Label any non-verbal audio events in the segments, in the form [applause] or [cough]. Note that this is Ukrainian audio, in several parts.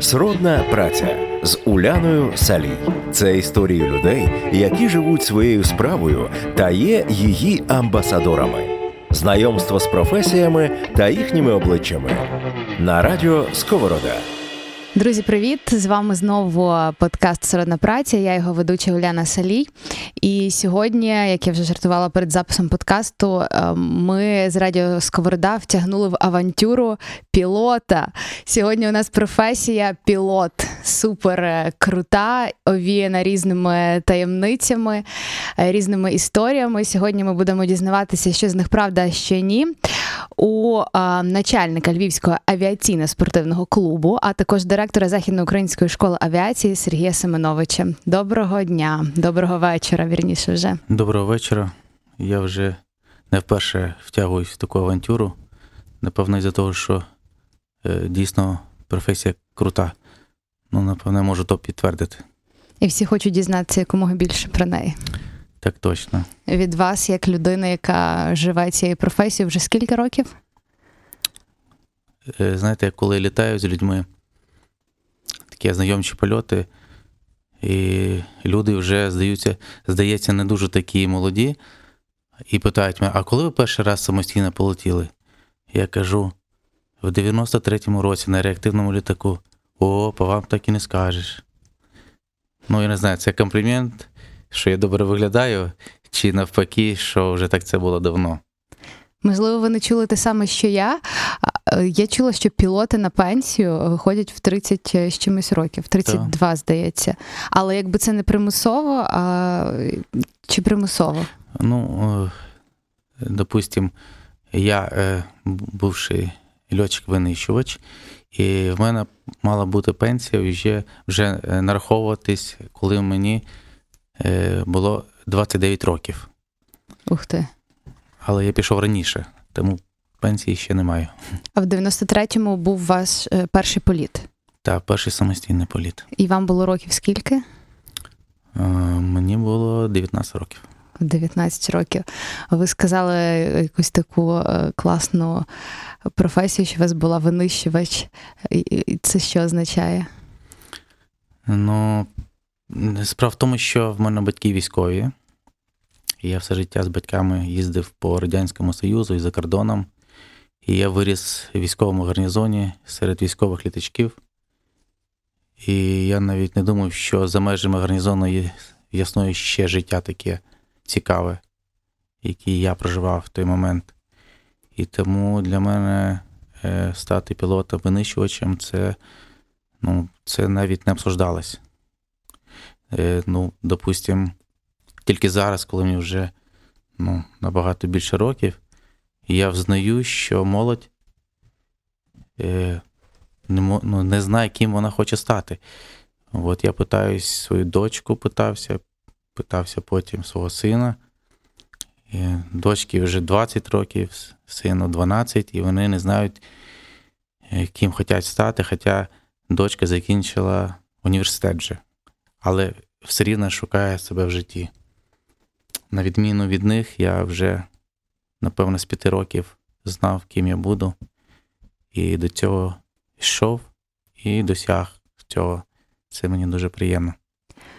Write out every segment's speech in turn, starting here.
Сродна праця з Уляною Салій. Це історії людей, які живуть своєю справою та є її амбасадорами. Знайомство з професіями та їхніми обличчями на радіо Сковорода. Друзі, привіт! З вами знову подкаст Сродна праця. Я його ведуча Уляна Салій. І сьогодні, як я вже жартувала перед записом подкасту, е, ми з радіо Сковорода втягнули в авантюру пілота. Сьогодні у нас професія пілот супер е, крута, овіяна різними таємницями, е, різними історіями. Сьогодні ми будемо дізнаватися, що з них правда, що ні. У а, начальника Львівського авіаційно-спортивного клубу, а також директора Західноукраїнської школи авіації Сергія Семеновича. Доброго дня, доброго вечора. Вірніше вже Доброго вечора. Я вже не вперше втягуюсь в таку авантюру. Напевно, із-за того, що дійсно професія крута. Ну, напевно, я можу то підтвердити. і всі хочуть дізнатися якомога більше про неї. Так точно. Від вас, як людини, яка живе цією професією, вже скільки років? Е, знаєте, я коли літаю з людьми, такі знайомчі польоти, і люди вже здаються, здається, не дуже такі молоді, і питають мене, а коли ви перший раз самостійно полетіли? Я кажу, в 93-му році на реактивному літаку. О, по вам так і не скажеш. Ну, я не знаю, це комплімент, що я добре виглядаю, чи навпаки, що вже так це було давно. Можливо, ви не чули те саме, що я. Е, Я чула, що пілоти на пенсію виходять в 30 з чимось років, 32, здається. Але якби це не примусово, а чи примусово? Ну, е, допустим, я е, б- бувший льотчик-винищувач, і в мене мала бути пенсія вже, вже е, нараховуватись, коли мені е, було 29 років. Ух ти. Але я пішов раніше, тому пенсії ще не маю. А в 93-му був ваш е, перший політ. Та перший самостійний політ. І вам було років скільки? Мені було 19 років. 19 років. Ви сказали якусь таку е, класну професію, що у вас була винищувач. Це що означає? Ну, справа в тому, що в мене батьки військові. І я все життя з батьками їздив по Радянському Союзу і за кордоном. І я виріс в військовому гарнізоні серед військових літачків. І я навіть не думав, що за межами гарнізону є ясною ще життя таке цікаве, яке я проживав в той момент. І тому для мене е, стати пілотом-винищувачем це, ну, це навіть не обсуждалось. Е, ну, допустим, тільки зараз, коли мені вже ну, набагато більше років, я взнаю, що молодь е, не, ну, не знає, ким вона хоче стати. От я питаюсь свою дочку, питався, питався потім свого сина. І дочці вже 20 років, сину 12, і вони не знають, е, ким хочуть стати, хоча дочка закінчила університет вже, але все рівно шукає себе в житті. На відміну від них, я вже, напевно, з п'яти років знав, ким я буду, і до цього йшов і досяг цього. Це мені дуже приємно.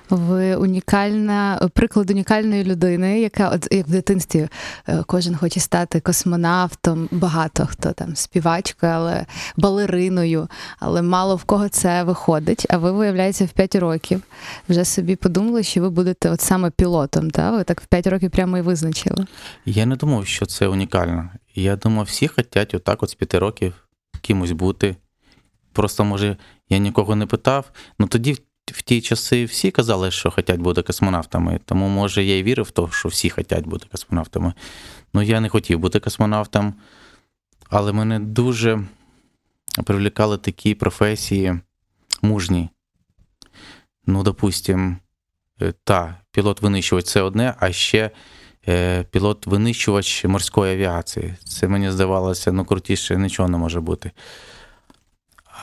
Ви унікальна приклад унікальної людини, яка от як в дитинстві е, кожен хоче стати космонавтом, багато хто там співачкою, але балериною, але мало в кого це виходить. А ви, виявляється, в 5 років вже собі подумали, що ви будете от саме пілотом. Та ви так в 5 років прямо і визначили. Я не думав, що це унікально. Я думав, всі хочуть отак от з п'яти років кимось бути. Просто, може, я нікого не питав. Ну тоді в- ті часи всі казали, що хочуть бути космонавтами. Тому, може, я і вірив в те, що всі хочуть бути космонавтами. Ну, я не хотів бути космонавтом, але мене дуже привлікали такі професії мужні. Ну, допустим, е, та, пілот-винищувач це одне, а ще е, пілот-винищувач морської авіації. Це мені здавалося, ну крутіше нічого не може бути.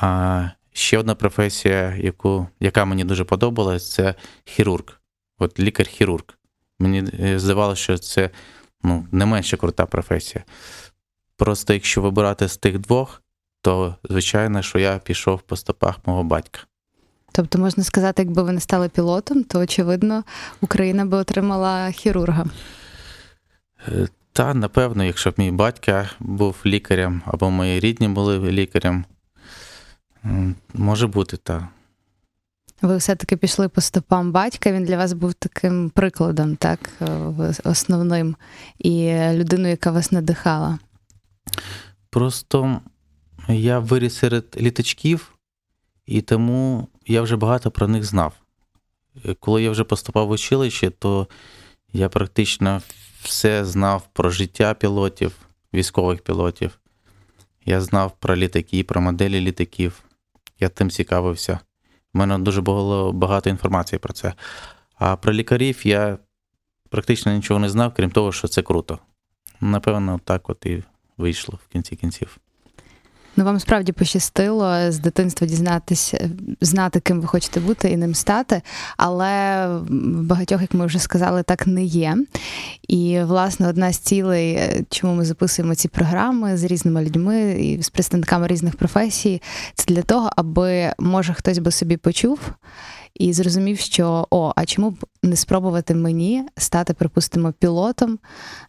А ще одна професія, яку, яка мені дуже подобалась, це хірург. От лікар-хірург. Мені е, здавалося, що це ну, не менше крута професія. Просто якщо вибирати з тих двох, то звичайно, що я пішов по стопах мого батька. Тобто, можна сказати, якби ви не стали пілотом, то очевидно Україна би отримала хірурга. Е, Та, напевно, якщо б мій батько був лікарем або мої рідні були лікарем, може бути, так. Ви все-таки пішли по стопам батька. Він для вас був таким прикладом, так, е, основним, і людиною, яка вас надихала. Просто я виріс серед літачків, і тому я вже багато про них знав. Е, Коли я вже поступав в училище, то я практично все знав про життя пілотів, військових пілотів. Я знав про літаки, про моделі літаків. Я тим цікавився. У мене дуже було багато інформації про це. А про лікарів я практично нічого не знав, крім того, що це круто. Напевно, так от і вийшло в кінці кінців. Ну, вам справді пощастило з дитинства дізнатися, знати, ким ви хочете бути і ним стати. Але в багатьох, як ми вже сказали, так не є. І, власне, одна з цілей, е, чому ми записуємо ці програми з різними людьми і з представниками різних професій, це для того, аби може хтось би собі почув і зрозумів, що о, а чому б не спробувати мені стати, припустимо, пілотом.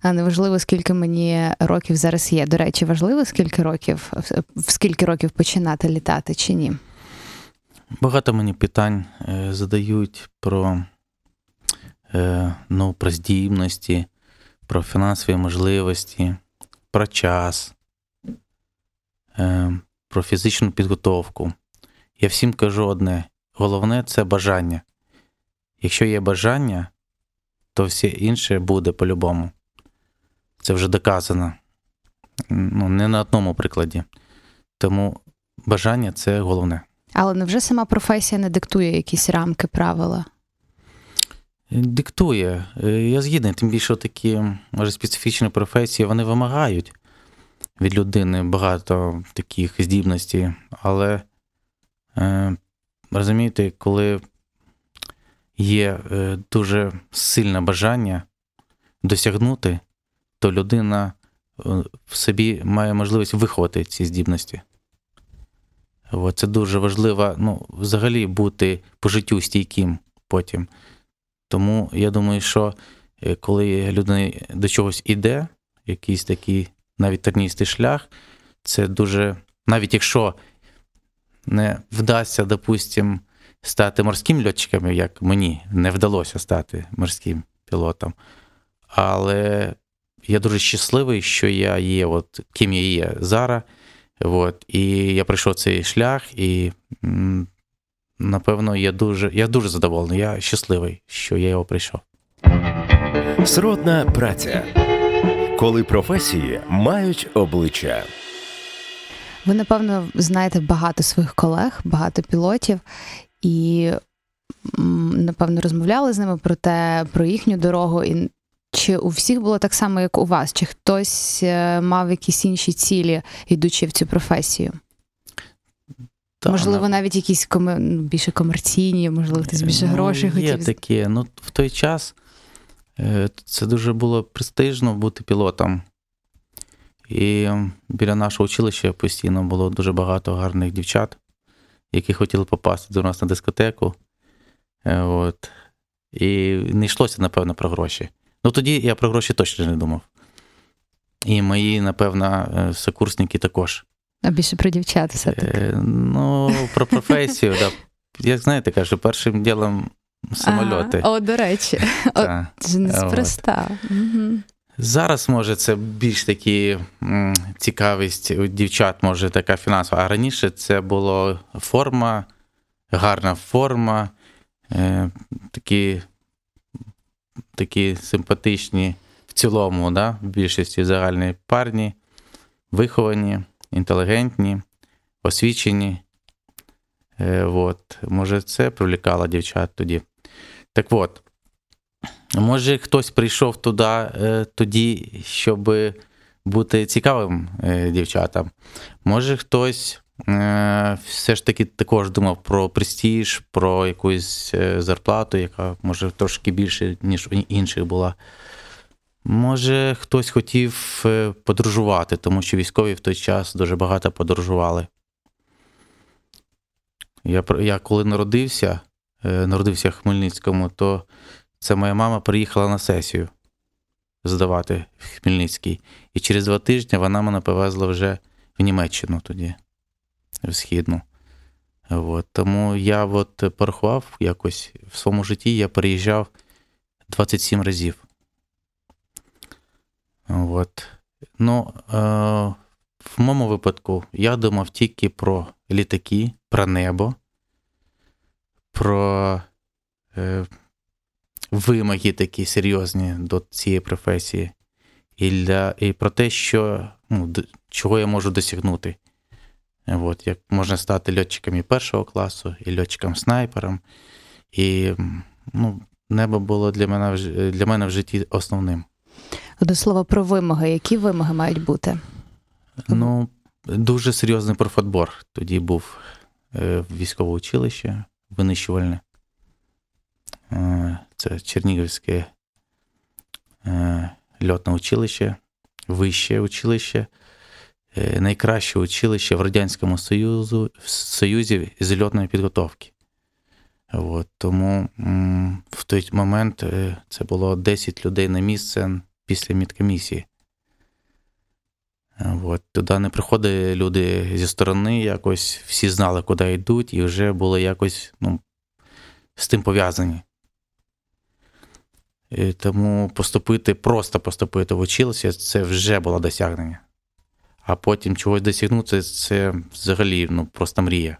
Неважливо, скільки мені років зараз є. До речі, важливо, скільки років, в скільки років починати літати чи ні? Багато мені питань е, задають про, е, ну, про здібності, про фінансові можливості, про час, е, про фізичну підготовку. Я всім кажу одне: головне це бажання. Якщо є бажання, то все інше буде по-любому. Це вже доказано. Ну, не на одному прикладі. Тому бажання це головне. Але невже сама професія не диктує якісь рамки, правила? Диктує. Е, Я згідний, тим більше такі, може, специфічні професії, вони вимагають від людини багато таких здібностей. Але е, розумієте, коли є е, дуже сильне бажання досягнути, то людина е, в собі має можливість виховати ці здібності. От, це дуже важливо, ну, взагалі бути по життю стійким потім. Тому я думаю, що е, коли людина до чогось іде, якийсь такий навіть терністий шлях, це дуже, навіть якщо не вдасться, допустим, стати морським льотчиком, як мені не вдалося стати морським пілотом. Але я дуже щасливий, що я є, от ким я є зараз. От, і я пройшов цей шлях, і напевно, я дуже, я дуже задоволений. Я щасливий, що я його пройшов. Сродна праця. Коли професії мають обличчя. Ви, напевно, знаєте багато своїх колег, багато пілотів, і, напевно, розмовляли з ними про те, про їхню дорогу. І чи у всіх було так само, як у вас? Чи хтось е, мав якісь інші цілі, йдучи в цю професію? Та, можливо, на- навіть якісь коме- ну, більше комерційні, можливо, хтось більше Ну, грошей Є хотів. таке. Ну, в той час е, це дуже було престижно бути пілотом. І біля нашого училища постійно було дуже багато гарних дівчат, які хотіли попасти до нас на дискотеку. Е, От. І не йшлося, напевно, про гроші. Ну тоді я про гроші точно не думав. І мої, напевно, е, сокурсники також. А більше про дівчат все-таки. Е, Ну, про професію, да. Як знаєте, кажу, першим ділом самольоти. О, до речі, Та. Зараз, може, це більш такі цікавість у дівчат, може, така фінансова. А раніше це була форма, гарна форма, е, такі, такі симпатичні в цілому, да, в більшості загальні парні, виховані, інтелігентні, освічені. Е, от. Може, це привлікало дівчат тоді. Так от. Може, хтось прийшов туди е, тоді, щоб бути цікавим е, дівчатам. Може, хтось е, все ж таки також думав про престиж, про якусь зарплату, яка може трошки більше, ніж у інших була. Може, хтось хотів подорожувати, тому що військові в той час дуже багато подорожували. Я, я коли народився, народився в Хмельницькому, то це моя мама приїхала на сесію здавати в Хмельницький. І через два тижні вона мене повезла вже в Німеччину тоді, в Східну. От. Тому я от порахував якось в своєму житті, я переїжджав 27 разів. От. Ну, е, в моєму випадку я думав тільки про літаки, про небо, про е, вимоги такі серйозні до цієї професії, і, для, і про те, що, ну, чого я можу досягнути. От, як можна стати льотчиком і першого класу, і льотчиком снайпером. І ну, небо було для мене, для мене в житті основним. До слова про вимоги. Які вимоги мають бути? Ну, дуже серйозний профотбор. Тоді був е, в військове училище винищувальне. Е, Це Чернігівське е, льотне училище, вище училище, е, найкраще училище в Радянському Союзу, Союзі з льотної підготовки. От, тому в той момент це було 10 людей на місце після медкомісії. От, туди не приходили люди зі сторони, якось всі знали, куди йдуть, і вже були якось ну, з тим пов'язані. І тому поступити, просто поступити в училище, це вже було досягнення. А потім чогось досягнути, це взагалі ну, просто мрія.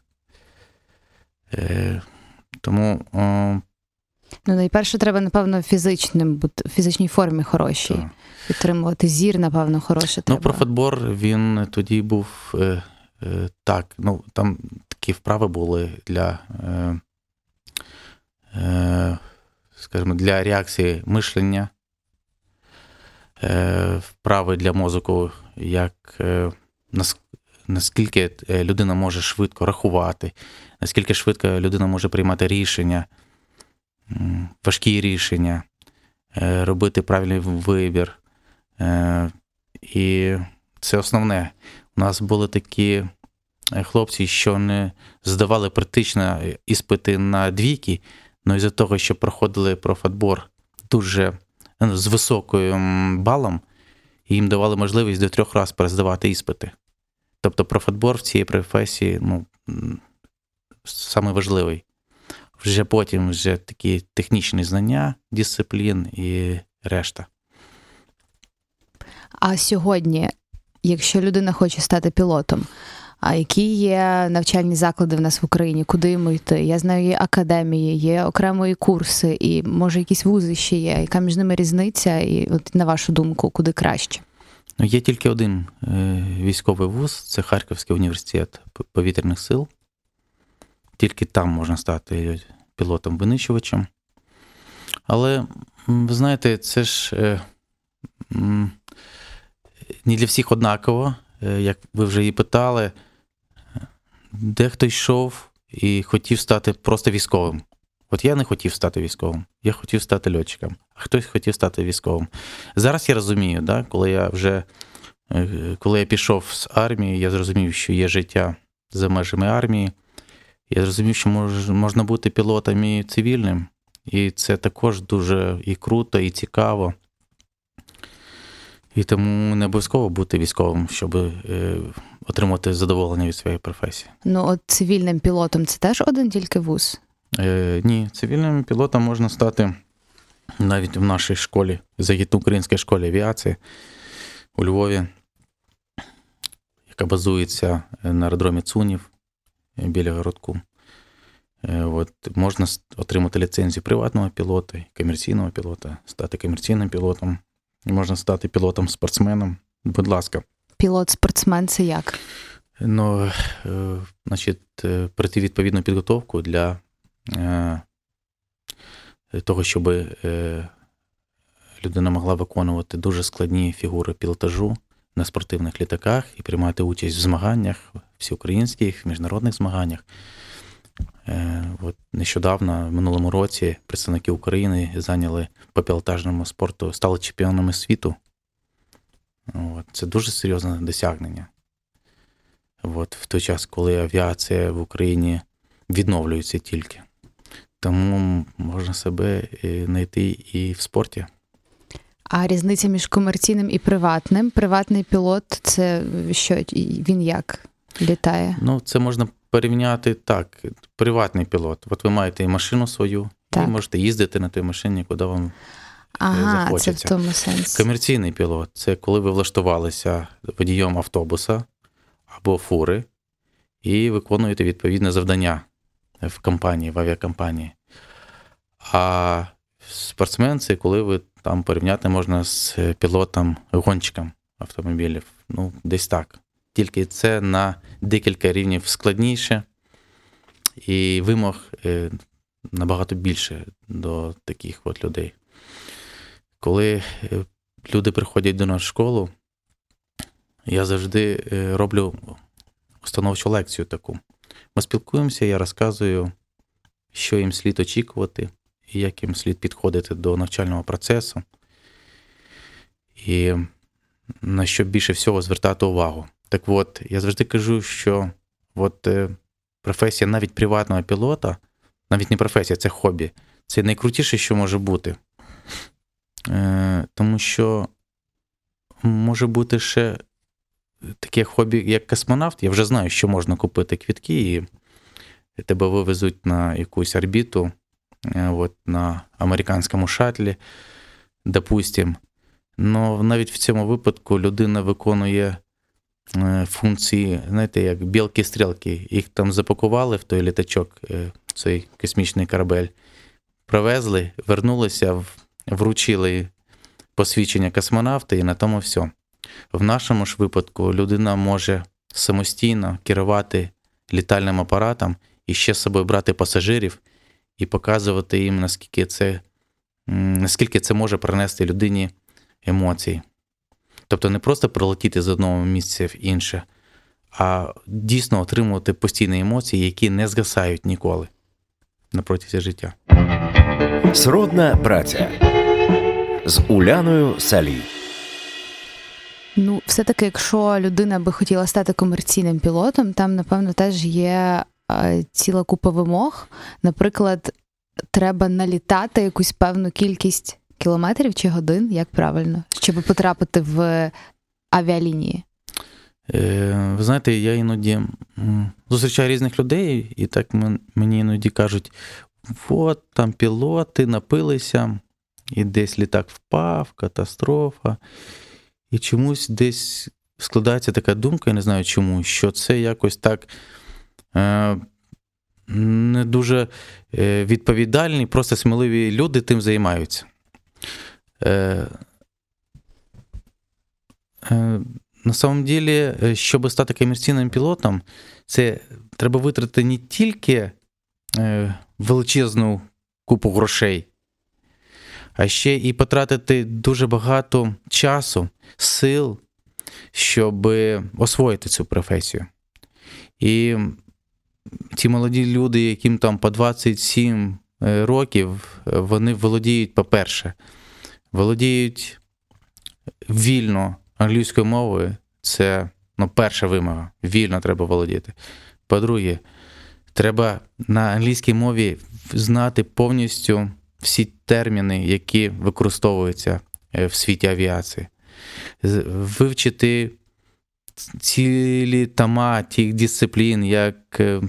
Е, тому о, Ну, найперше, треба, напевно, фізичним бути в фізичній формі хорошій. так. Підтримувати зір, напевно, хороше Ну, треба. про футбор він тоді був е, е, так. Ну, там такі вправи були для, е, е, скажімо, для реакції мишлення, е, вправи для мозку, як е, наскільки е, людина може швидко рахувати, наскільки швидко людина може приймати рішення, важкі рішення, робити правильний вибір. І це основне. У нас були такі хлопці, що не здавали практично іспити на двійки, але із-за того, що проходили профотбор дуже ну, з високим балом, їм давали можливість до трьох разів перездавати іспити. Тобто профотбор в цій професії ну, важливий. Вже потім вже такі технічні знання, дисциплін і решта. А сьогодні, якщо людина хоче стати пілотом, а які є навчальні заклади в нас в Україні, куди йому йти? Я знаю, є академії, є окремої курси, і може якісь вузи ще є. Яка між ними різниця? І от на вашу думку, куди краще? Ну, Є тільки один е, військовий вуз це Харківський університет повітряних сил. Тільки там можна стати пілотом-винищувачем. Але, ви знаєте, це ж е, не для всіх однаково. Е, Як ви вже і питали, дехто йшов і хотів стати просто військовим. От я не хотів стати військовим, я хотів стати льотчиком, а хтось хотів стати військовим. Зараз я розумію, да, коли я вже е, коли я пішов з армії, я зрозумів, що є життя за межами армії. Я зрозумів, що мож, можна бути пілотом і цивільним. І це також дуже і круто, і цікаво. І тому не обов'язково бути військовим, щоб е, отримати задоволення від своєї професії. Ну, от цивільним пілотом це теж один тільки вуз. Е, ні, цивільним пілотом можна стати навіть в нашій школі, західноукраїнській школі авіації у Львові, яка базується на аеродромі Цунів е, біля городку. Е, От, можна отримати ліцензію приватного пілота, комерційного пілота, стати комерційним пілотом, можна стати пілотом-спортсменом. Будь ласка. Пілот-спортсмен це як? Ну, е, значить, е, пройти відповідну підготовку для е, того, щоб людина могла виконувати дуже складні фігури пілотажу на спортивних літаках і приймати участь в змаганнях, всеукраїнських, міжнародних змаганнях. Е, От нещодавно, в минулому році, представники України зайняли по пілотажному спорту, стали чемпіонами світу. От. Це дуже серйозне досягнення. От, в той час, коли авіація в Україні відновлюється тільки. Тому можна себе е, знайти і в спорті. А різниця між комерційним і приватним. Приватний пілот це що він як літає? Ну, це можна порівняти так. Приватний пілот. От ви маєте і машину свою, Так. і можете їздити на тій машині, куди вам Ага, це в тому сенсі. Комерційний пілот це коли ви влаштувалися водієм автобуса або фури і виконуєте відповідне завдання в компанії, в авіакомпанії. А спортсмен це коли ви там порівняти можна з пілотом гонщиком автомобілів. Ну, десь так. Тільки це на декілька рівнів складніше, і вимог е, набагато більше до таких от людей. Коли е, люди приходять до нас в школу, я завжди е, роблю установчу лекцію таку. Ми спілкуємося, я розказую, що їм слід очікувати, як їм слід підходити до навчального процесу, і на що більше всього звертати увагу. Так от, я завжди кажу, що от, е, професія навіть приватного пілота, навіть не професія, це хобі, це найкрутіше, що може бути. Е, тому що може бути ще таке хобі, як космонавт. Я вже знаю, що можна купити квітки, і тебе вивезуть на якусь орбіту, е, от, на американському шатлі, допустим. Но навіть в цьому випадку людина виконує функції, знаєте, як білки-стрілки. Їх там запакували в той літачок, е, цей космічний корабель, провезли, вернулися, вручили посвідчення космонавта, і на тому все. В нашому ж випадку людина може самостійно керувати літальним апаратом і ще з собою брати пасажирів і показувати їм, наскільки це, наскільки це може принести людині емоції. Тобто не просто прилетіти з одного місця в інше, а дійсно отримувати постійні емоції, які не згасають ніколи на протязі життя. Сродна праця з Уляною Салій. Ну, все-таки, якщо людина би хотіла стати комерційним пілотом, там, напевно, теж є е, ціла купа вимог. Наприклад, треба налітати якусь певну кількість кілометрів чи годин, як правильно, щоб потрапити в авіалінії. Е, ви знаєте, я іноді зустрічаю різних людей, і так мені іноді кажуть: от там пілоти напилися, і десь літак впав, катастрофа. І чомусь десь складається така думка, я не знаю чому, що це якось так е, не дуже е, відповідальні, просто сміливі люди тим займаються. Е, е, на самом деле, е, щоб стати комерційним пілотом, це треба витратити не тільки е, величезну купу грошей, а ще і потратити дуже багато часу, сил, щоб освоїти цю професію. І ті молоді люди, яким там по 27 е, років, е, вони володіють, по-перше, володіють вільно англійською мовою. Це ну, перша вимога. Вільно треба володіти. По-друге, треба на англійській мові знати повністю всі терміни, які використовуються е, в світі авіації. Вивчити цілі тома тих дисциплін, як е,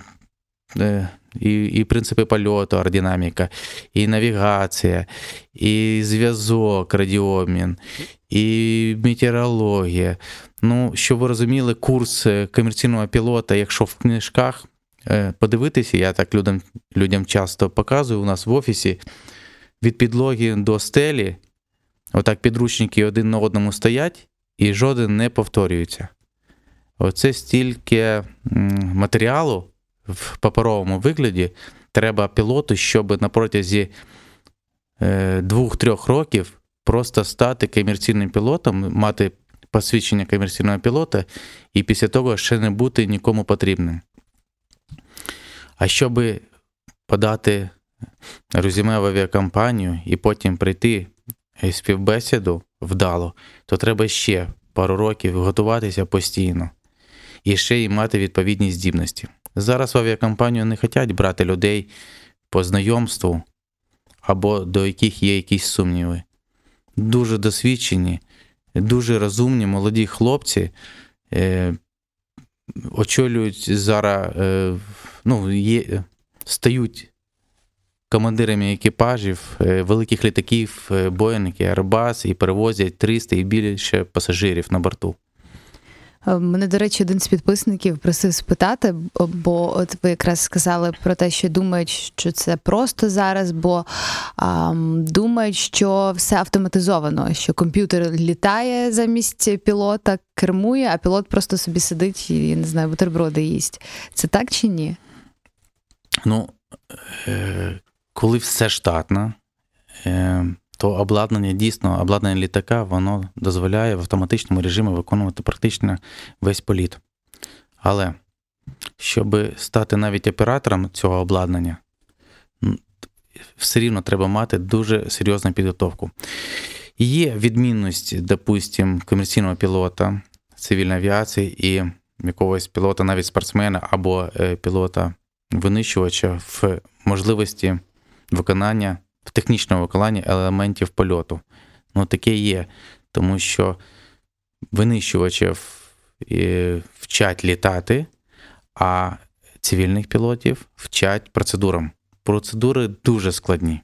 е, і, і принципи польоту, аеродинаміка, і навігація, і зв'язок, радіомін, і метеорологія. Ну, щоб ви розуміли, курс е, комерційного пілота, якщо в книжках е, подивитися, я так людям, людям часто показую у нас в офісі, від підлоги до стелі, отак підручники один на одному стоять, і жоден не повторюється. Оце стільки матеріалу в паперовому вигляді треба пілоту, щоб на протязі е, двох-трьох років просто стати комерційним пілотом, мати посвідчення комерційного пілота, і після того ще не бути нікому потрібним. А щоб подати резюме в авіакомпанію і потім прийти співбесіду вдало, то треба ще пару років готуватися постійно і ще й мати відповідні здібності. Зараз в авіакомпанію не хочуть брати людей по знайомству або до яких є якісь сумніви. Дуже досвідчені, дуже розумні молоді хлопці е, очолюють зараз, е, ну, є, стають командирами екіпажів е, великих літаків, е, і Airbus і перевозять 300 і більше пасажирів на борту. Е, Мене, до речі, один з підписників просив спитати, бо от ви якраз сказали про те, що думають, що це просто зараз, бо ам, думають, що все автоматизовано, що комп'ютер літає замість пілота, кермує, а пілот просто собі сидить і я не знаю, бутерброди їсть. Це так чи ні? Ну, е, коли все штатно, е, то обладнання дійсно, обладнання літака, воно дозволяє в автоматичному режимі виконувати практично весь політ. Але щоб стати навіть оператором цього обладнання, все рівно треба мати дуже серйозну підготовку. Є відмінність, допустим, комерційного пілота цивільної авіації і якогось пілота, навіть спортсмена або е, пілота винищувача в можливості виконання, в технічному виконанні елементів польоту. Ну, таке є, тому що винищувачів е, вчать літати, а цивільних пілотів вчать процедурам. Процедури дуже складні.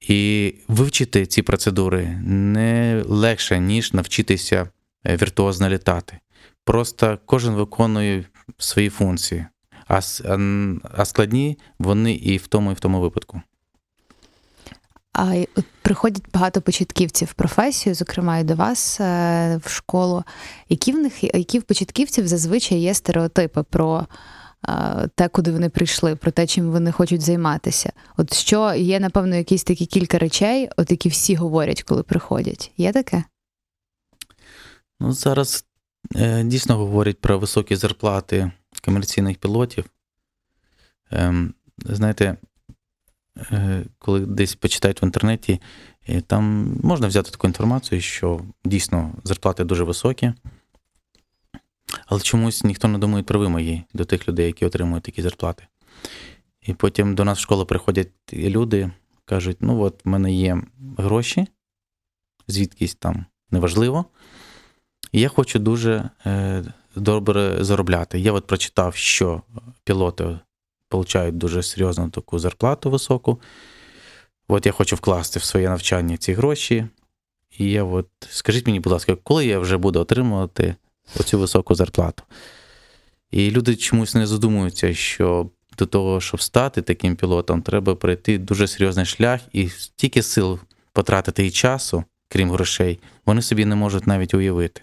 І вивчити ці процедури не легше, ніж навчитися е, віртуозно літати. Просто кожен виконує свої функції, а складні вони і в тому, і в тому випадку. А приходять багато початківців в професію, зокрема і до вас е, в школу. Які в них які в початківців зазвичай є стереотипи про е, те, куди вони прийшли, про те, чим вони хочуть займатися? От що є, напевно, якісь такі кілька речей, от які всі говорять, коли приходять. Є таке? Ну, зараз е, дійсно говорять про високі зарплати комерційних пілотів. Ем, знаєте, коли десь почитають в інтернеті, е, там можна взяти таку інформацію, що дійсно зарплати дуже високі. Але чомусь ніхто не думає про вимоги до тих людей, які отримують такі зарплати. І потім до нас в школу приходять люди, кажуть: ну от в мене є гроші, звідкись там неважливо. І я хочу дуже е, добре заробляти. Я от прочитав, що пілоти отримують дуже серйозну таку зарплату високу. От я хочу вкласти в своє навчання ці гроші. І я от, скажіть мені, будь ласка, коли я вже буду отримувати оцю високу зарплату? І люди чомусь не задумуються, що до того, щоб стати таким пілотом, треба пройти дуже серйозний шлях і стільки сил потратити і часу, крім грошей, вони собі не можуть навіть уявити.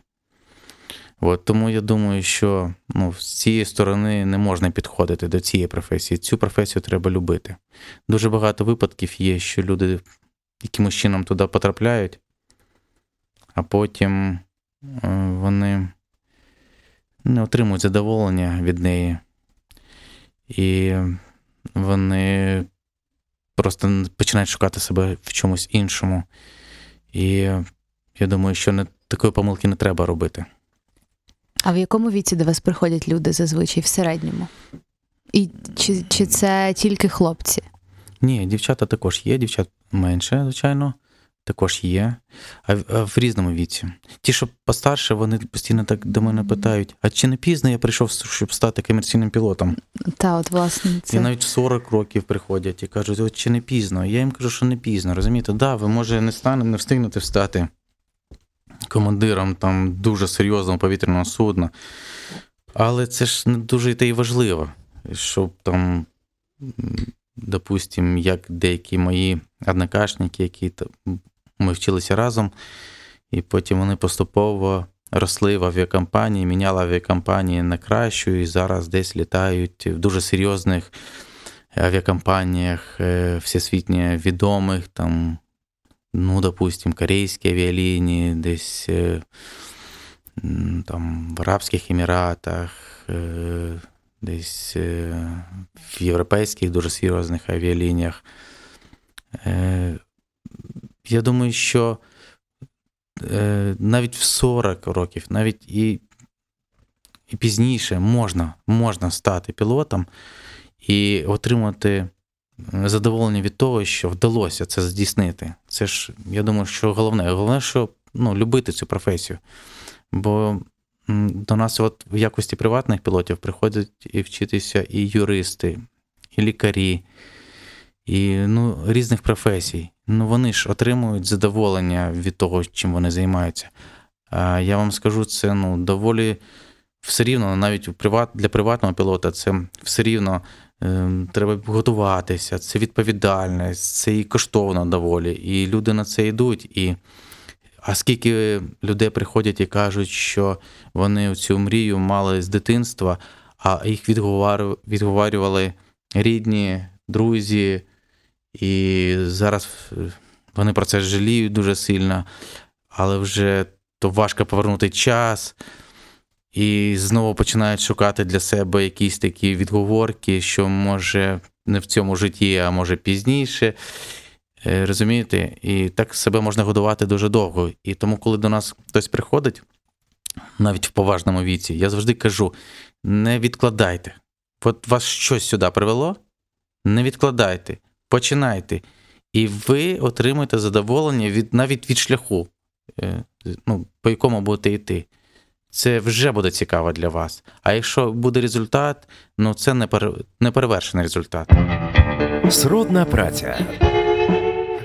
От, тому я думаю, що ну, з цієї сторони не можна підходити до цієї професії. Цю професію треба любити. Дуже багато випадків є, що люди якимось чином туди потрапляють, а потім е, вони не отримують задоволення від неї. І вони просто починають шукати себе в чомусь іншому. І я думаю, що не, такої помилки не треба робити. А в якому віці до вас приходять люди зазвичай в середньому? І чи, чи це тільки хлопці? Ні, дівчата також є, дівчат менше, звичайно, також є, а в, а в різному віці. Ті, що постарше, вони постійно так до мене питають: а чи не пізно я прийшов, щоб стати комерційним пілотом? Та, от, власне, І це. навіть в 40 років приходять і кажуть, от чи не пізно? Я їм кажу, що не пізно. Розумієте, да, ви може не станете, не встигнете встати командиром там дуже серйозного повітряного судна. Але це ж не дуже те й важливо, щоб там, допустим, як деякі мої однокашники, які ми вчилися разом, і потім вони поступово росли в авіакомпанії, міняли авіакомпанії на кращу, і зараз десь літають в дуже серйозних авіакомпаніях, е, всесвітньо відомих, там, ну, допустим, корейські авіалінії, десь е, там, в Арабських Еміратах, е, десь е, в європейських дуже серйозних авіалініях. Я думаю, що навіть в 40 років, навіть і, і пізніше можна, можна стати пілотом і отримати задоволення від того, що вдалося це здійснити. Це ж, я думаю, що головне. Головне, що ну, любити цю професію. Бо до нас от в якості приватних пілотів приходять і вчитися і юристи, і лікарі, і ну, різних професій. Ну, вони ж отримують задоволення від того, чим вони займаються. А я вам скажу, це ну, доволі все рівно, навіть для приватного пілота, це все рівно треба готуватися, це відповідальність, це і коштовно доволі. І люди на це йдуть. І а скільки людей приходять і кажуть, що вони цю мрію мали з дитинства, а їх відговарю- відговарювали рідні, друзі, і зараз вони про це жаліють дуже сильно, але вже то важко повернути час. І знову починають шукати для себе якісь такі відговорки, що може не в цьому житті, а може пізніше. Е, Розумієте? І так себе можна годувати дуже довго. І тому, коли до нас хтось приходить, навіть в поважному віці, я завжди кажу: не відкладайте. От вас щось сюди привело, не відкладайте, починайте. І ви отримаєте задоволення від, навіть від шляху, е, ну, по якому будете йти. Це вже буде цікаво для вас. А якщо буде результат, ну це не пере- неперевершений результат. Сродна праця.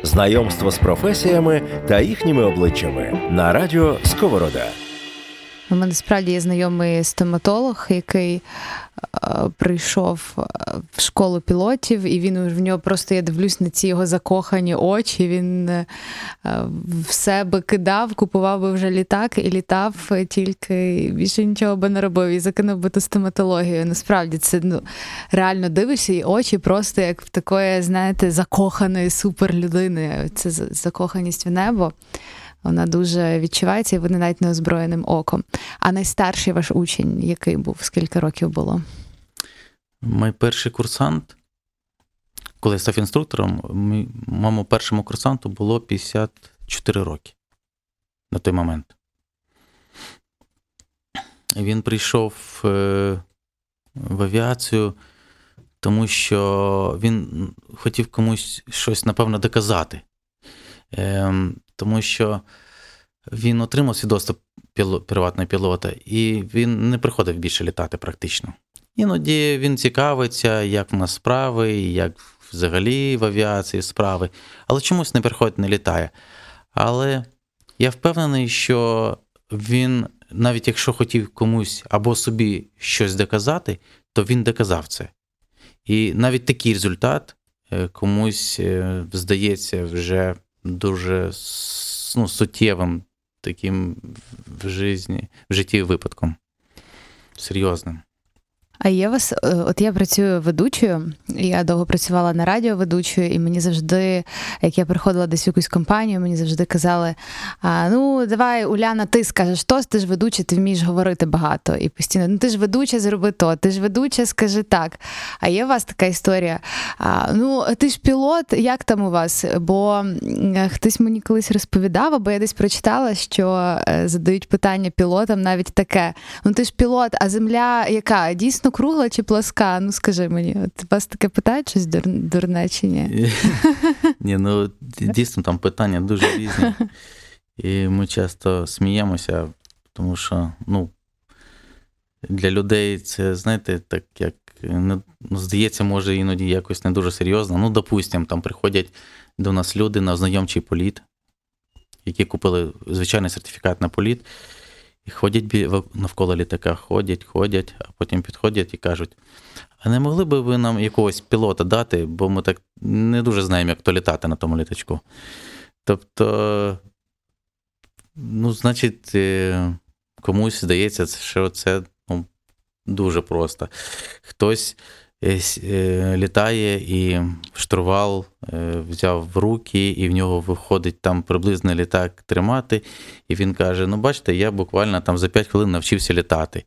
Знайомство з професіями та їхніми обличчями на радіо Сковорода. У мене справді є знайомий стоматолог, який е, прийшов е, в школу пілотів, і він в нього просто я дивлюсь на ці його закохані очі. Він е, в себе кидав, купував би вже літак і літав тільки більше нічого би не робив і закинув би ту стоматологію. Насправді це ну реально дивишся, і очі просто як в такої, знаєте, закоханої суперлюдини. Це закоханість в небо. Вона дуже відчувається і вони навіть неозброєним оком. А найстарший ваш учень, який був, скільки років було? Мій перший курсант, коли я став інструктором, моєму першому курсанту було 54 роки на той момент. Він прийшов е, в авіацію, тому що він хотів комусь щось, напевно, доказати. Тому що він отримав свідоцтво приватного пілота, і він не приходив більше літати практично. Іноді він цікавиться, як в нас справи, як взагалі в авіації справи, але чомусь не приходить, не літає. Але я впевнений, що він, навіть якщо хотів комусь або собі щось доказати, то він доказав це. І навіть такий результат е, комусь е, здається вже дуже ну, суттєвим таким в житті, в житті випадком. Серйозним. А є вас, е, от я працюю ведучою, я довго працювала на радіо ведучою, і мені завжди, як я приходила десь в якусь компанію, мені завжди казали: а, ну, давай, Уляна, ти скажеш то, ти ж ведуча, ти вмієш говорити багато. І постійно, ну ти ж ведуча, зроби то, ти ж ведуча, скажи так. А є у вас така історія? А, ну, ти ж пілот, як там у вас? Бо хтось мені колись розповідав, або я десь прочитала, що е, задають питання пілотам навіть таке: ну ти ж пілот, а земля яка? Дійсно кругла чи пласка? Ну скажи мені, от вас таке питають щось дур, дурне чи ні? [laughs] Ні, ну дійсно там питання дуже різні. І ми часто сміємося, тому що ну, для людей це, знаєте, так як не, ну, здається, може іноді якось не дуже серйозно. Ну, допустимо, там приходять до нас люди на ознайомчий політ, які купили звичайний сертифікат на політ, і ходять навколо літака, ходять, ходять, а потім підходять і кажуть: а не могли би ви нам якогось пілота дати, бо ми так не дуже знаємо, як то літати на тому літачку. Тобто, ну, значить, е, комусь здається, що це ну, дуже просто. Хтось літає і штурвал е, взяв в руки, і в нього виходить там приблизно літак тримати. І він каже: Ну, бачите, я буквально там за 5 хвилин навчився літати.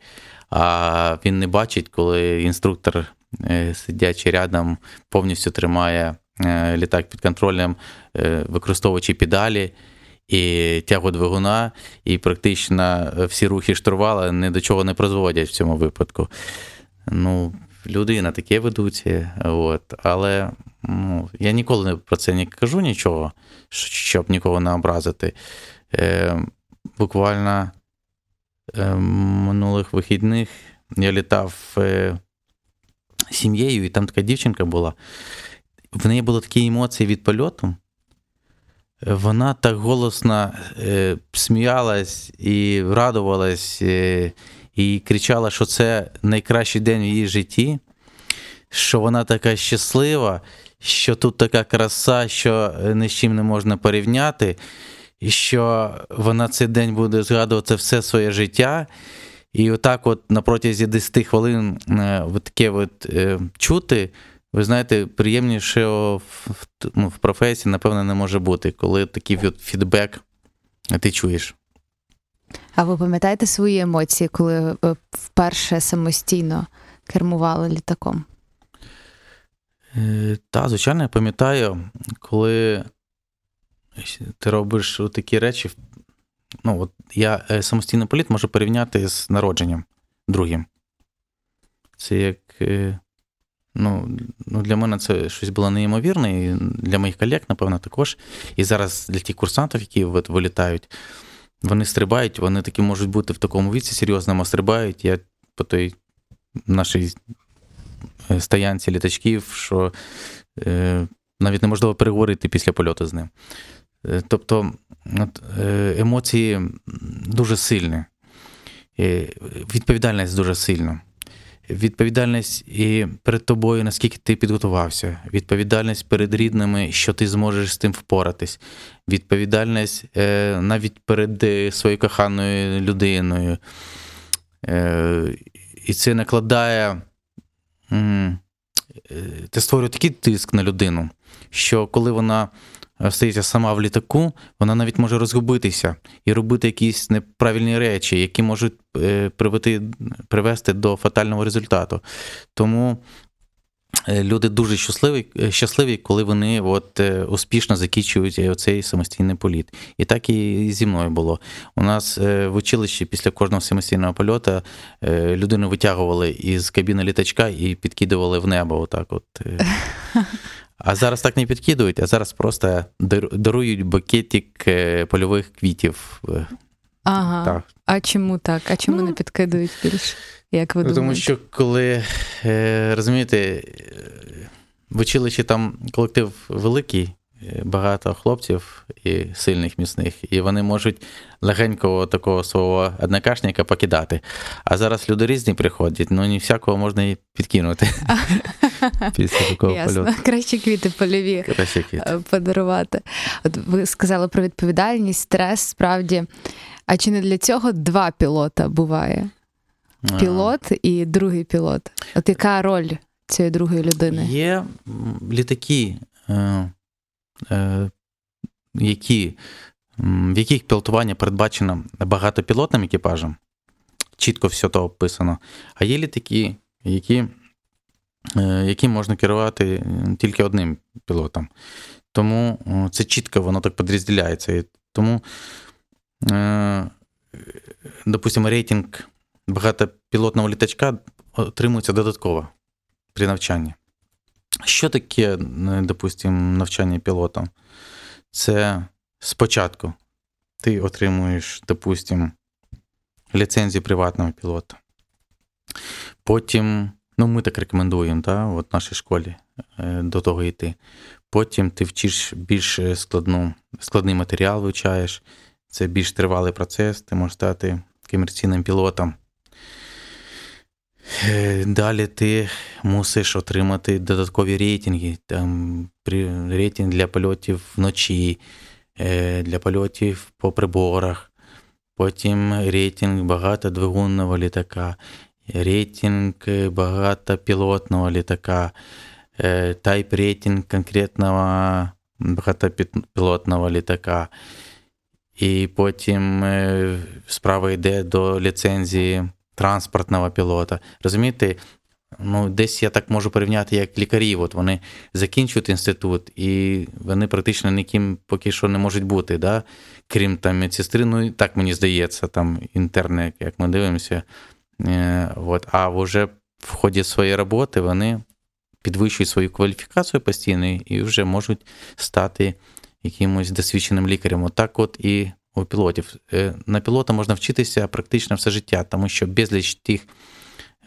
А він не бачить, коли інструктор, е, сидячи рядом, повністю тримає е, літак під контролем, е, використовуючи педалі і тягу двигуна, і практично е, всі рухи штурвала ні до чого не призводять в цьому випадку. Ну, люди на таке ведуться, от. але ну, я ніколи про це не кажу нічого, щоб нікого не образити. Е, буквально е, минулих вихідних я літав е, сім'єю, і там така дівчинка була. В неї були такі емоції від польоту. Е, Вона так голосно е, сміялась і радувалась, е, і кричала, що це найкращий день в її житті, що вона така щаслива, що тут така краса, що ні з чим не можна порівняти, і що вона цей день буде згадувати все своє життя. І отак, от на протязі 10 хвилин е, от таке от, е, чути, ви знаєте, приємніше в, ну, в професії, напевно, не може бути, коли такий фідбек ти чуєш. А ви пам'ятаєте свої емоції, коли ви вперше самостійно кермували літаком? Е, Та, звичайно, я пам'ятаю, коли ти робиш такі речі. Ну, от я е, самостійний політ можу порівняти з народженням другим. Це як. е, Ну, ну, для мене це щось було неймовірне, і для моїх колег, напевно, також. І зараз для тих курсантів, які вилітають, вони стрибають, вони такі можуть бути в такому віці серйозному, стрибають. Я по той нашій е, стоянці літачків, що е, навіть неможливо переговорити після польоту з ним. Е, Тобто е, емоції дуже сильні, Е, відповідальність дуже сильна. Відповідальність і перед тобою, наскільки ти підготувався, відповідальність перед рідними, що ти зможеш з тим впоратись, відповідальність е, навіть перед е, своєю коханою людиною. Е, і це накладає, м, е, створює такий тиск на людину, що коли вона стається сама в літаку, вона навіть може розгубитися і робити якісь неправильні речі, які можуть е, привести, привести до фатального результату. Тому е, люди дуже щасливі, е, щасливі коли вони от, е, успішно закінчують е, цей самостійний політ. І так і зі мною було. У нас е, в училищі після кожного самостійного польоту е, людину витягували із кабіни літачка і підкидували в небо. Отак от. [laughs] А зараз так не підкидують, а зараз просто дар- дарують букетик е, польових квітів. Е, Ага. Так. А чому так? А чому Ну, не підкидують більше? Як ви Ну, думаєте? Тому що коли е, розумієте, в училищі там колектив великий, багато хлопців і сильних, міцних, і вони можуть легенького такого свого однокашника покидати. А зараз люди різні приходять, ну не всякого можна і підкинути [laughs] після такого Ясно. польоту. Краще квіти польові Краще квіт. е, подарувати. От ви сказали про відповідальність, стрес, справді. А чи не для цього два пілота буває? Пілот і другий пілот. От яка роль цієї другої людини? Є літаки, е, е, які, в яких пілотування передбачено багатопілотним екіпажем, чітко все то описано. А є літаки, які, е, які можна керувати е, тільки одним пілотом. Тому е, це чітко воно так підрозділяється. Тому, е, допустимо, рейтинг багатопілотного літачка отримується додатково при навчанні. Що таке, е, допустимо, навчання пілотом? Це спочатку ти отримуєш, допустимо, ліцензію приватного пілота. Потім, ну, ми так рекомендуємо, да, от в нашій школі е, до того йти. Потім ти вчиш більш складну, складний матеріал вивчаєш. Це більш тривалий процес, ти можеш стати комерційним пілотом. Е, Далі ти мусиш отримати додаткові рейтинги. Там рейтинг для польотів вночі, е, для польотів по приборах, потім рейтинг багатодвигунного літака. рейтинг е, багатопілотного літака, type rating конкретного багатопілотного літака. І потім справа йде до ліцензії транспортного пілота. Розумієте, ну, десь я так можу порівняти, як лікарі. От вони закінчують інститут, і вони практично ніким поки що не можуть бути, да? крім там медсестри, ну так мені здається, там інтерни, як ми дивимося. Е, от. А вже в ході своєї роботи вони підвищують свою кваліфікацію постійно і вже можуть стати якимось досвідченим лікарем. Отак от і у пілотів. Е, На пілота можна вчитися практично все життя, тому що безліч тих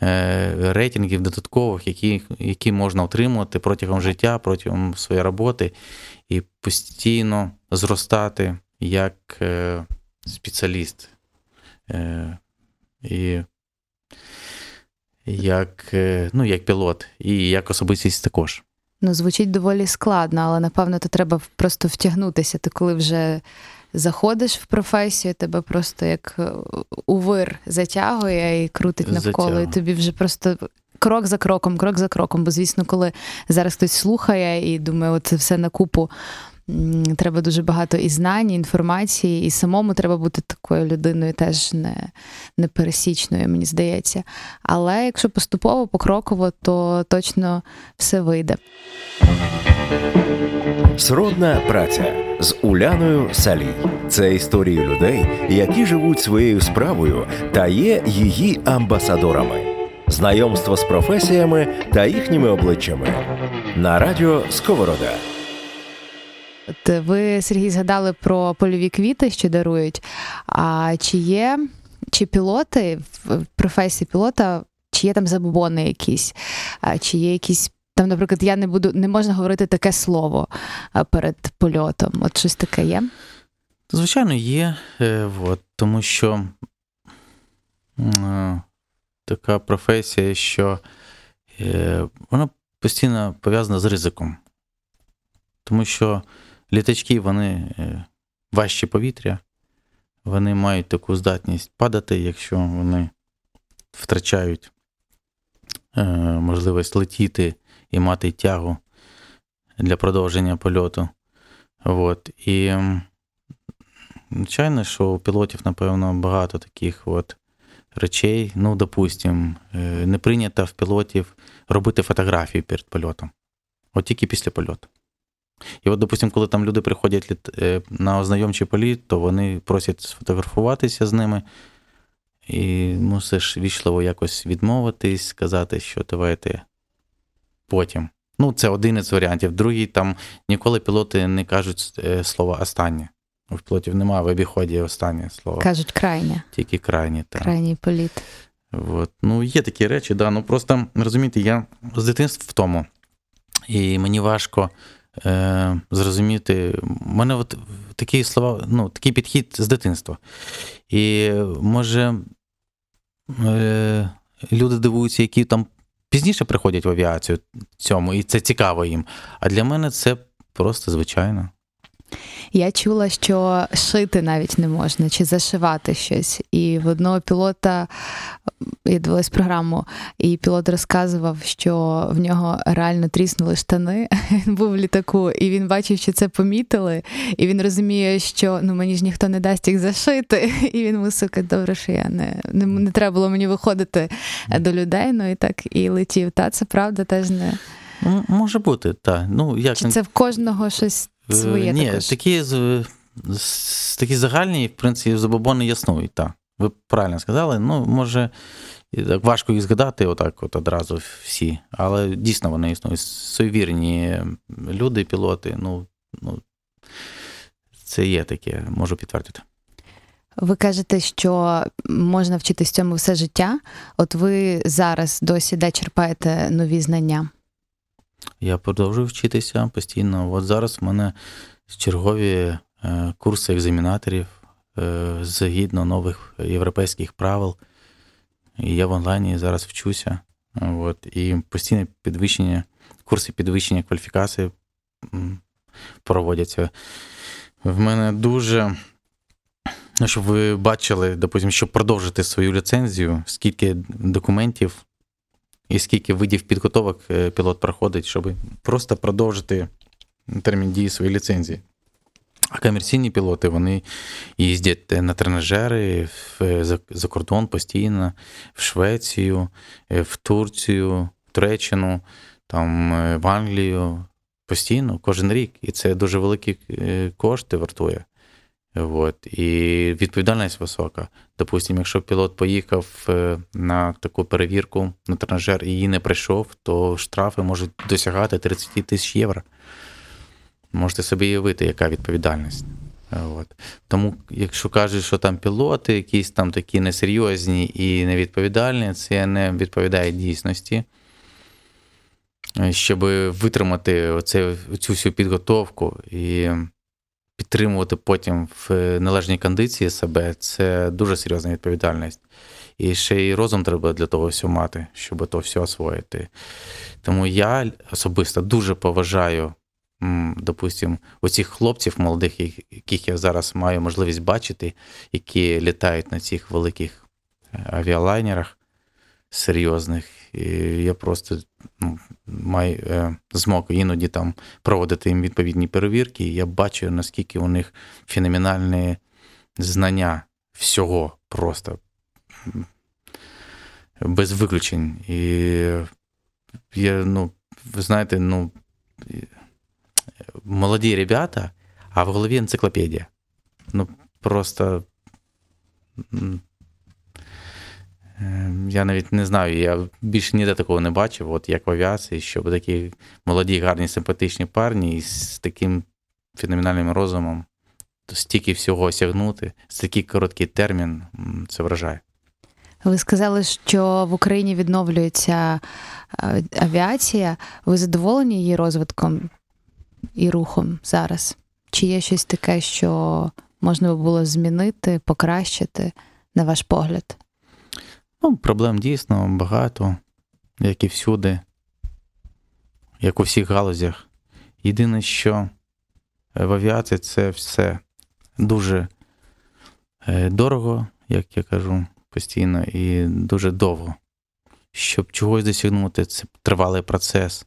е, рейтингів додаткових, які, які можна отримувати протягом життя, протягом своєї роботи, і постійно зростати як е, спеціаліст. І як, ну, як пілот, і як особистість також. Ну, звучить доволі складно, але напевно то треба просто втягнутися. Ти коли вже заходиш в професію, тебе просто як е, у вир затягує і крутить навколо, Затягує. і тобі вже просто. Крок за кроком, крок за кроком. Бо, звісно, коли зараз хтось слухає і думає, оце все на купу, треба дуже багато і знань, і інформації, і самому треба бути такою людиною, теж не, непересічною, мені здається. Але якщо поступово, покроково, то точно все вийде. Сродна праця з Уляною Салій. Це історії людей, які живуть своєю справою та є її амбасадорами. Знайомство з професіями та їхніми обличчями на радіо Сковорода. Ви, Сергій, згадали про польові квіти, що дарують. А чи є чи пілоти в професії пілота, чи є там забобони якісь, чи є якісь. Там, наприклад, я не буду, не можна говорити таке слово перед польотом. От щось таке є. Звичайно, є, е, от, тому що е, така професія, що е, вона постійно пов'язана з ризиком. Тому що літачки вони е, важчі повітря, вони мають таку здатність падати, якщо вони втрачають е, можливість летіти і мати тягу для продовження польоту. От. І Звичайно, що у пілотів, напевно, багато таких от речей. Ну, допустим, е, не прийнято в пілотів робити фотографії перед польотом. От тільки після польоту. І от, допустим, коли там люди приходять е, на ознайомчий політ, то вони просять сфотографуватися з ними. І мусиш вічливо якось відмовитись, сказати, що давайте потім. Ну, це один із варіантів. Другий там ніколи пілоти не кажуть е, слово останнє. У пілотів немає в обіході останнє слово, Кажуть, крайня, тільки крайні. Так. крайній політ. От. Ну, є такі речі, да. Ну просто розумієте, я з дитинства в тому. І мені важко е, зрозуміти. У мене от такі слова, ну, такий підхід з дитинства. І може е, люди дивуються, які там пізніше приходять в авіацію цьому, і це цікаво їм. А для мене це просто звичайно. Я чула, що шити навіть не можна, чи зашивати щось. І в одного пілота я дивилась програму, і пілот розказував, що в нього реально тріснули штани. [laughs] Він був в літаку, і він бачив, що це помітили. І він розуміє, що ну мені ж ніхто не дасть їх зашити. [laughs] І він мусив казати, добре, що я не, не, не треба було мені виходити до людей. Ну і так і летів. Та це правда теж не Ну, може бути, так. Ну, як чи це в кожного щось своє Ні, також? такі, такі загальні, в принципі, забобони існують, так. Ви правильно сказали. Ну, може, так важко їх згадати отак от одразу всі, але дійсно вони існують. Суєвірні люди, пілоти, ну, ну це є таке, можу підтвердити. Ви кажете, що можна вчитись цьому все життя. От ви зараз досі де черпаєте нові знання? Я продовжую вчитися постійно. От зараз в мене чергові е, курси екзаменаторів е, згідно нових європейських правил. І я в онлайні зараз вчуся. От, і постійне підвищення, курси підвищення кваліфікації проводяться. В мене дуже щоб ви бачили, допустим, щоб продовжити свою ліцензію, скільки документів і скільки видів підготовок е, пілот проходить, щоб просто продовжити термін дії своєї ліцензії. А комерційні пілоти вони їздять на тренажери в, за, за кордон постійно, в Швецію, е, в Турцію, в Туреччину, там, е, в Англію. Постійно, кожен рік. І це дуже великі е, кошти вартує. От. І відповідальність висока. Допустимо, якщо пілот поїхав е, на таку перевірку на тренажер і її не прийшов, то штрафи можуть досягати 30 тисяч євро. Можете собі уявити, яка відповідальність. От. Тому, якщо кажуть, що там пілоти якісь там такі несерйозні і невідповідальні, це не відповідає дійсності. Щоб витримати оце, цю всю підготовку і підтримувати потім в належній кондиції себе, це дуже серйозна відповідальність. І ще й розум треба для того всього мати, щоб то все освоїти. Тому я особисто дуже поважаю, допустимо, оцих хлопців молодих, яких я зараз маю можливість бачити, які літають на цих великих авіалайнерах серйозних. І я просто ну, маю е, змогу іноді там проводити їм відповідні перевірки, і я бачу, наскільки у них феноменальні знання всього просто без виключень. І я, ну, ви знаєте, ну, молоді ребята, а в голові енциклопедія. Ну, просто. Я навіть не знаю, я більше ніде такого не бачив, от як в авіації, щоб такі молоді, гарні, симпатичні парні з таким феноменальним розумом стільки всього осягнути, з такий короткий термін, це вражає. Ви сказали, що в Україні відновлюється авіація. Ви задоволені її розвитком і рухом зараз? Чи є щось таке, що можна було змінити, покращити, на ваш погляд? Ну, проблем дійсно багато, як і всюди, як у всіх галузях. Єдине, що в авіації це все дуже дорого, як я кажу постійно, і дуже довго. Щоб чогось досягнути, це тривалий процес,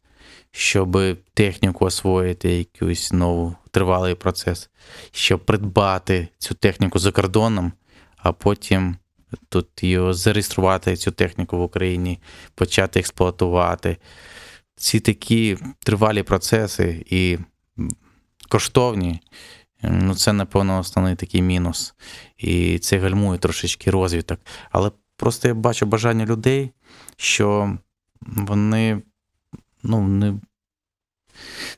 щоб техніку освоїти, якусь нову тривалий процес, щоб придбати цю техніку за кордоном, а потім тут його зареєструвати, цю техніку в Україні, почати експлуатувати. Ці такі тривалі процеси і коштовні, ну це, напевно, основний такий мінус. І це гальмує трошечки розвиток. Але просто я бачу бажання людей, що вони, ну, не.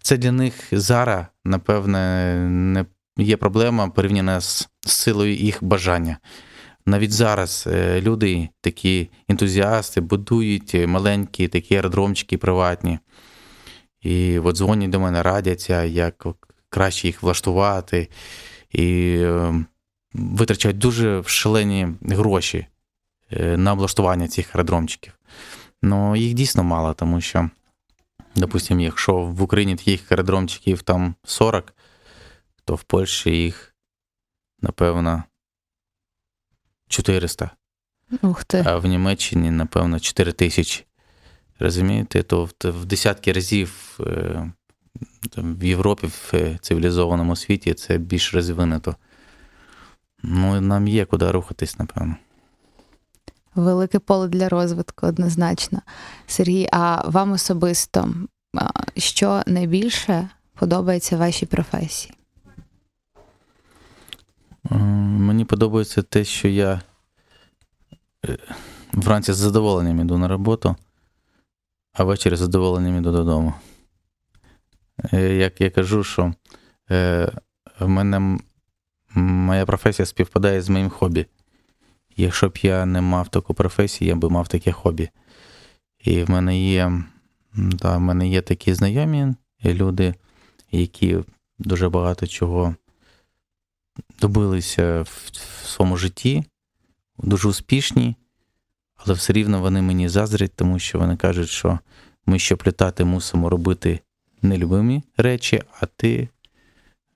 Це для них зараз, напевне, не є проблема порівняна з силою їх бажання. Навіть зараз люди, такі ентузіасти, будують маленькі такі аеродромчики приватні. І от дзвонять до мене, радяться, як краще їх влаштувати, і витрачають дуже шалені гроші на облаштування цих аеродромчиків. Ну, їх дійсно мало, тому що, допустимо, якщо в Україні таких аеродромчиків там 40, то в Польщі їх, напевно, 400. Ух ти. А в Німеччині, напевно, 4 тисячі. Розумієте, то в десятки разів в Європі, в цивілізованому світі це більш розвинено. Ну, нам є куди рухатись, напевно. Велике поле для розвитку, однозначно. Сергій, а вам особисто що найбільше подобається вашій професії? Мені подобається те, що я вранці з задоволенням йду на роботу, а ввечері з задоволенням йду додому. Як я кажу, що в мене моя професія співпадає з моїм хобі. Якщо б я не мав таку професію, я би мав таке хобі. І в мене є да, в мене є такі знайомі люди, які дуже багато чого добилися в, в своєму житті, дуже успішні, але все рівно вони мені заздрять, тому що вони кажуть, що ми щоб літати мусимо робити нелюбимі речі, а ти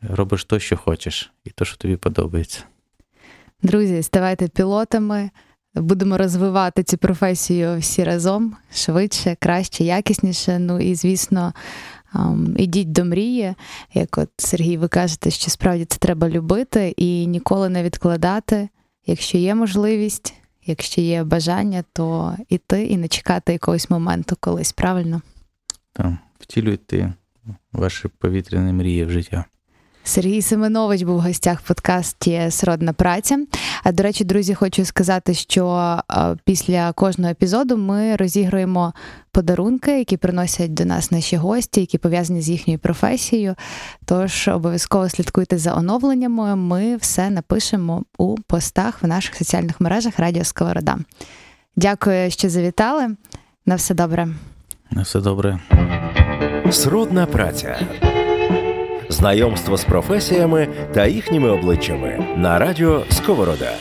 робиш то, що хочеш, і то, що тобі подобається. Друзі, ставайте пілотами. Будемо розвивати цю професію всі разом швидше, краще, якісніше. Ну і звісно, ідіть до мрії. Як от Сергій, ви кажете, що справді це треба любити і ніколи не відкладати. Якщо є можливість, якщо є бажання, то іти і не чекати якогось моменту колись, правильно? Так, втілюйте ваші повітряні мрії в життя. Сергій Семенович був в гостях в подкасті Сродна праця. А до речі, друзі, хочу сказати, що після кожного епізоду ми розігруємо подарунки, які приносять до нас наші гості, які пов'язані з їхньою професією. Тож обов'язково слідкуйте за оновленнями. Ми все напишемо у постах в наших соціальних мережах Радіо Сковорода. Дякую, що завітали. На все добре. На все добре. Сродна праця. Знайомство з професіями та їхніми обличчями на радіо Сковорода.